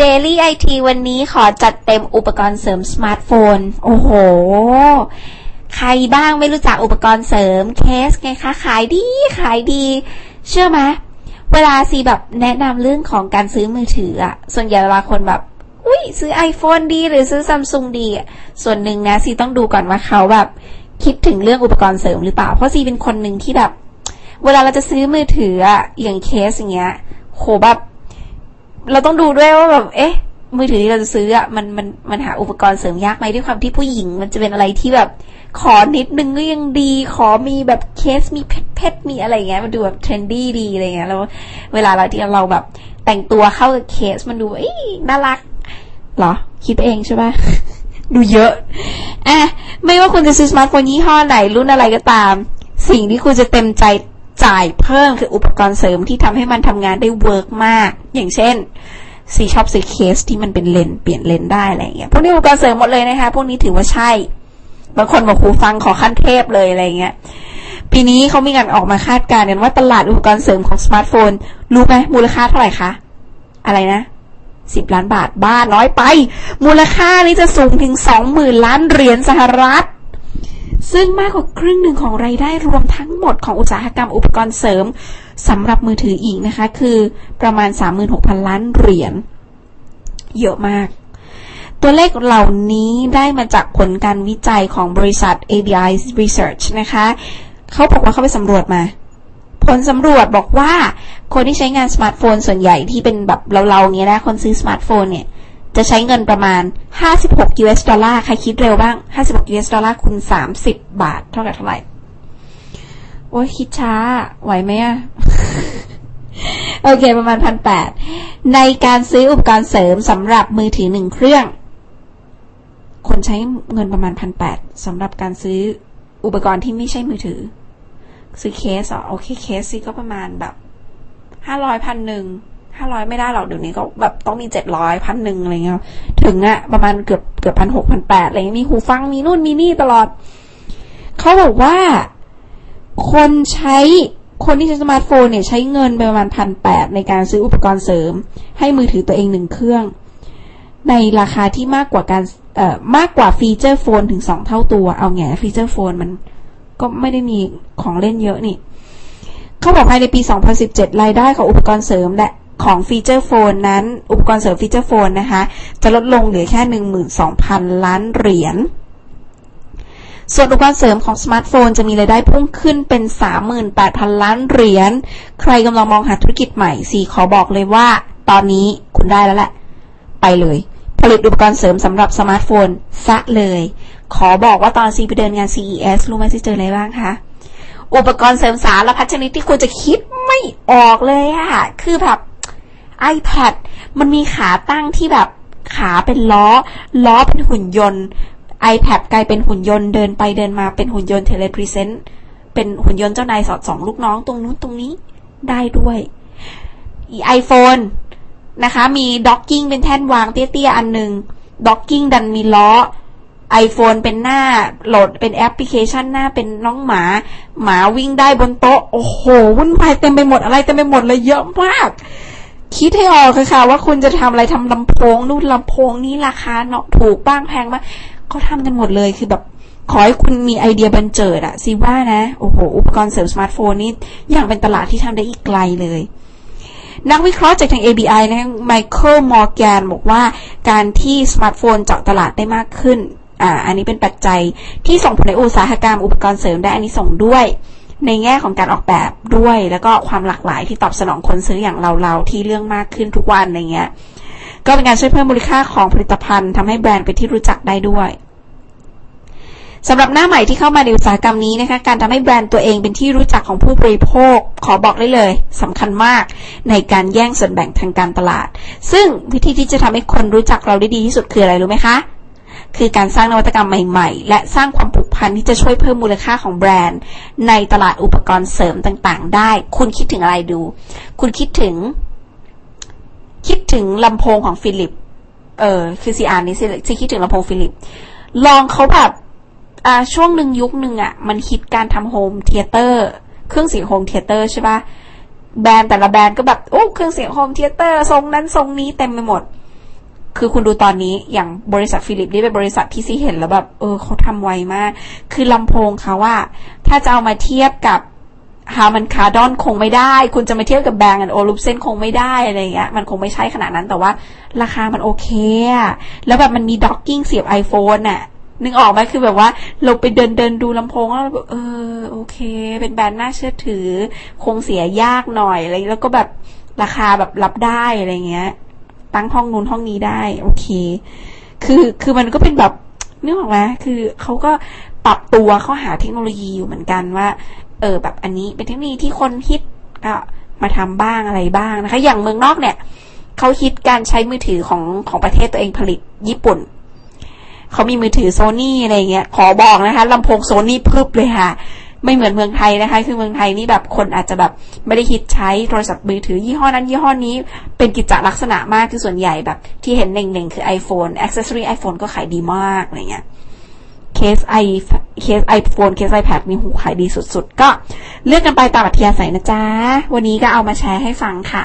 Daily IT วันนี้ขอจัดเต็มอุปกรณ์เสริมสมาร์ทโฟน โอ้โห ใครบ้างไม่รู้จักอุปกรณ์เสริมเคสไงคะ ขายดี ขายดี เชื่อไหมเวลาซีแบบแนะนำเรื่องของการซื้อมือถืออะส่วนใหญ่เวลาคนแบบ อุ้ยซื้อ iPhone ดี หรือซื้อซัมซุงดีอะส่วนหนึ่งนะซีต้องดูก่อนว่าเขาแบบ คิดถึงเรื่องอุปกรณ์เสริมหรือเปล่า เพราะซีเป็นคนหนึ่งที่แบบ เวลาเราจะซื้อมือถืออะอย่างเคสอย่างเงี้ย โหแบบ เราต้องดูด้วยว่าแบบเอ๊ะ มือถือที่เราจะซื้ออะมันมันมันหาอุปกรณ์เสริมยากไหมด้วยความที่ผู้หญิง มันจะเป็นอะไรที่แบบ ขอนิดนึงก็ยังดี ขอมีแบบเคสมีเพชรเพชรมีอะไรเงี้ยมันดูแบบ trendy ดีอะไรเงี้ยแล้วเวลาเราที่เราแบบแต่งตัวเข้ากับเคสมันดูเอ้ยน่ารักเหรอ คิดเองใช่ปะดูเยอะอะไม่ว่าคุณจะซื้อสมาร์ทโฟนยี่ห้อไหนรุ่นอะไรก็ตาม สิ่งที่คุณจะเต็มใจ จ่ายเพิ่มคืออุปกรณ์เสริมที่ทำให้มันทำงานได้ work มาก อย่างเช่นซีชอบซื้อเคสที่มันเป็นเลนส์เปลี่ยนเลนส์ได้อะไรเงี้ยพวกนี้อุปกรณ์เสริมหมดเลยนะคะ พวกนี้ถือว่าใช่บางคนบอกหูฟังขอขั้นเทพเลยอะไรเงี้ยปีนี้เขามีการออกมาคาดการณ์กันว่าตลาดอุปกรณ์เสริมของสมาร์ทโฟน รู้ไหมมูลค่าเท่าไหร่คะอะไรนะสิบล้านบาทบ้าน้อยไป มูลค่านี้จะสูงถึงสองหมื่นล้านเหรียญสหรัฐ ซึ่งมากกว่าครึ่งหนึ่งของรายได้รวมทั้งหมดของอุตสาหกรรมอุปกรณ์เสริมสำหรับมือถืออีกนะคะ คือประมาณ 36,000 ล้านเหรียญเยอะมาก ตัวเลขเหล่านี้ได้มาจากผลการวิจัยของบริษัท ABI Research นะคะ เขาบอกว่าเขาไปสำรวจมา ผลสำรวจบอกว่าคนที่ใช้งานสมาร์ทโฟนส่วนใหญ่ที่เป็นแบบเราๆเนี้ยนะ คนซื้อสมาร์ทโฟนเนี่ย จะใช้เงินประมาณ 56 US ดอลลาร์ใครคิดเร็วบ้าง 56 US ดอลลาร์คูณ30 บาท เท่ากับเท่าไหร่ โอ้ยคิดช้า ไหวไหมอะโอเค ประมาณพันแปดในการซื้ออุปกรณ์เสริมสำหรับมือถือหนึ่งเครื่อง คนใช้เงินประมาณพันแปดสำหรับการซื้ออุปกรณ์ที่ไม่ใช่มือถือ ซื้อเคสอะโอเคเคสซีก็ประมาณแบบห้าร้อยพันหนึ่ง ห้าร้อยไม่ได้หรอกเดี๋ยวนี้ก็แบบต้องมีเจ็ดร้อยพันหนึ่งอะไรเงี้ยถึงอะประมาณเกือบเกือบพันหกพันแปดอะไรเงี้ยมีหูฟังมีนู่นมีนี่ตลอด เขาบอกว่า คนใช้คนที่ใช้สมาร์ทโฟนเนี่ยใช้เงินไปประมาณพันแปดในการซื้ออุปกรณ์เสริม ให้มือถือตัวเองหนึ่งเครื่อง ในราคาที่มากกว่าการเอ่อมากกว่า feature phone ถึงสองเท่าตัว เอาไง feature phone มันก็ไม่ได้มีของเล่นเยอะนี่ เขาบอกภายในปี 2017 รายได้ของอุปกรณ์เสริมและ ของ feature phone นั้น อุปกรณ์เสริม feature phone นะคะ จะลดลงเหลือแค่ 12,000 ล้านเหรียญส่วนอุปกรณ์เสริมของสมาร์ทโฟนจะมีรายได้พุ่งขึ้นเป็น 38,000 ล้านเหรียญ ใครกำลังมองหาธุรกิจใหม่ซีขอบอกเลยว่า ตอนนี้คุณได้แล้วแหละ ไปเลย ผลิตอุปกรณ์เสริมสำหรับสมาร์ทโฟนซะเลย ขอบอกว่าตอนซีไปเดินงาน CES รู้ไหมที่เจออะไรบ้างคะ อุปกรณ์เสริมสารพัดชนิดที่คุณจะคิดไม่ออกเลยอะคือแบบ iPad มันมีขาตั้งที่แบบขาเป็นล้อ ล้อเป็นหุ่นยนต์ iPad กลายเป็นหุ่นยนต์เดินไปเดินมาเป็นหุ่นยนต์ telepresence เป็นหุ่นยนต์เจ้านายสอดส่องลูกน้องตรงนู้นตรงนี้ได้ด้วย iPhoneนะคะ มี docking เป็นแท่นวางเตี้ยๆ อันหนึ่ง docking ดันมีล้อ iPhone เป็นหน้าโหลดเป็นแอปพลิเคชันหน้าเป็นน้องหมา หมาวิ่งได้บนโต๊ะ โอ้โหวุ่นวายเต็มไปหมดอะไรเต็มไปหมดเลยเยอะมาก คิดให้ออกเลยค่ะ ว่าคุณจะทำอะไรทำลำโพงนู่นลำโพงนี้ราคาเนาะถูกบ้างแพงบ้างเขาทำกันหมดเลยคือแบบขอให้คุณมีไอเดียบรรเจิดอะซีว่านะโอ้โหอุปกรณ์เสริมสมาร์ทโฟนนี่อย่างเป็นตลาดที่ทำได้อีกไกลเลย นักวิเคราะห์จากทาง ABI นะไมเคิลมอร์แกนบอกว่าการที่สมาร์ทโฟนเจาะตลาดได้มากขึ้นอ่าอันนี้เป็นปัจจัยที่ส่งผลในอุตสาหกรรมอุปกรณ์เสริมได้อันนี้ส่งด้วย ในแง่ของการออกแบบด้วย แล้วก็ความหลากหลายที่ตอบสนองคนซื้ออย่างเราๆที่เรื่องมากขึ้นทุกวันอะไรเงี้ยก็เป็นการช่วยเพิ่มมูลค่าของผลิตภัณฑ์ทำให้แบรนด์เป็นที่รู้จักได้ด้วยสำหรับหน้าใหม่ที่เข้ามาในอุตสาหกรรมนี้นะคะการทำให้แบรนด์ตัวเองเป็นที่รู้จักของผู้บริโภค ขอบอกได้เลยสำคัญมากในการแย่งส่วนแบ่งทางการตลาด ซึ่งวิธีที่จะทำให้คนรู้จักเราได้ดีที่สุดคืออะไรรู้ไหมคะ คือการสร้างนวัตกรรมใหม่ ๆ และสร้างความ ผูกพันที่จะช่วยเพิ่มมูลค่าของแบรนด์ ในตลาดอุปกรณ์เสริมต่างๆ ได้ คุณคิดถึงอะไรดู คุณคิดถึง คิดถึงลำโพงของฟิลิป เออ คือซีอาร์นี่ซีคิดถึงลำโพง Philips ลองเขาแบบอ่าช่วงหนึ่งยุคหนึ่งอะ มันคิดการทำ home theater เครื่องเสียง home theater ใช่ปะแบรนด์แต่ละแบรนด์ก็แบบ โอ้ เครื่องเสียง home theater ทรงนั้นทรงนี้เต็มไปหมด คือคุณดูตอนนี้อย่างบริษัท Philips นี่เป็นบริษัทที่ซีเห็นแล้วแบบเออเขาทำไวมาก คือลำโพงเขาว่าถ้าจะเอามาเทียบกับ Harman Kardon คงไม่ได้ คุณจะมาเทียบกับ Bang & Olufsen คงไม่ได้อะไรเงี้ย มันคงไม่ใช่ขนาดนั้นแต่ว่า ราคามันโอเคอะแล้วแบบมันมีด็อกกิ้งเสียบ iPhone น่ะนึกออกไหมคือแบบว่าเราไปเดินเดินดูลำโพงแล้วแบบเออโอเค เป็นแบรนด์น่าเชื่อถือ คงเสียยากหน่อยอะไรแล้วก็แบบราคาแบบรับได้อะไรเงี้ย ตั้งห้องนู้นห้องนี้ได้ โอเค คือคือมันก็เป็นแบบนึกออกไหมคือเขาก็ปรับตัวเข้าหาเทคโนโลยีอยู่เหมือนกันว่า เออแบบอันนี้เป็นเทคโนโลยีที่คนฮิตก็มาทำบ้างอะไรบ้างนะคะ อย่างเมืองนอกเนี่ยเขาฮิตการใช้มือถือของของประเทศตัวเองผลิตญี่ปุ่นเขามีมือถือโซนี่อะไรเงี้ย ขอบอกนะคะลำโพงโซนี่พึบเลยค่ะ ไม่เหมือนเมืองไทยนะคะ คือเมืองไทยนี่แบบคนอาจจะแบบไม่ได้คิดใช้โทรศัพท์มือถือยี่ห้อนั้นยี่ห้อนี้ เป็นกิจลักษณะมากคือส่วนใหญ่แบบที่เห็นเน่งๆคือ iPhone accessory iPhone ก็ขายดีมากอะไรเงี้ยเคสไอเคสไอโฟนเคสไอแพดมีหูขายดีสุดๆ ก็เลือกกันไปตามอัธยาศัยนะจ๊ะ วันนี้ก็เอามาแชร์ให้ฟังค่ะ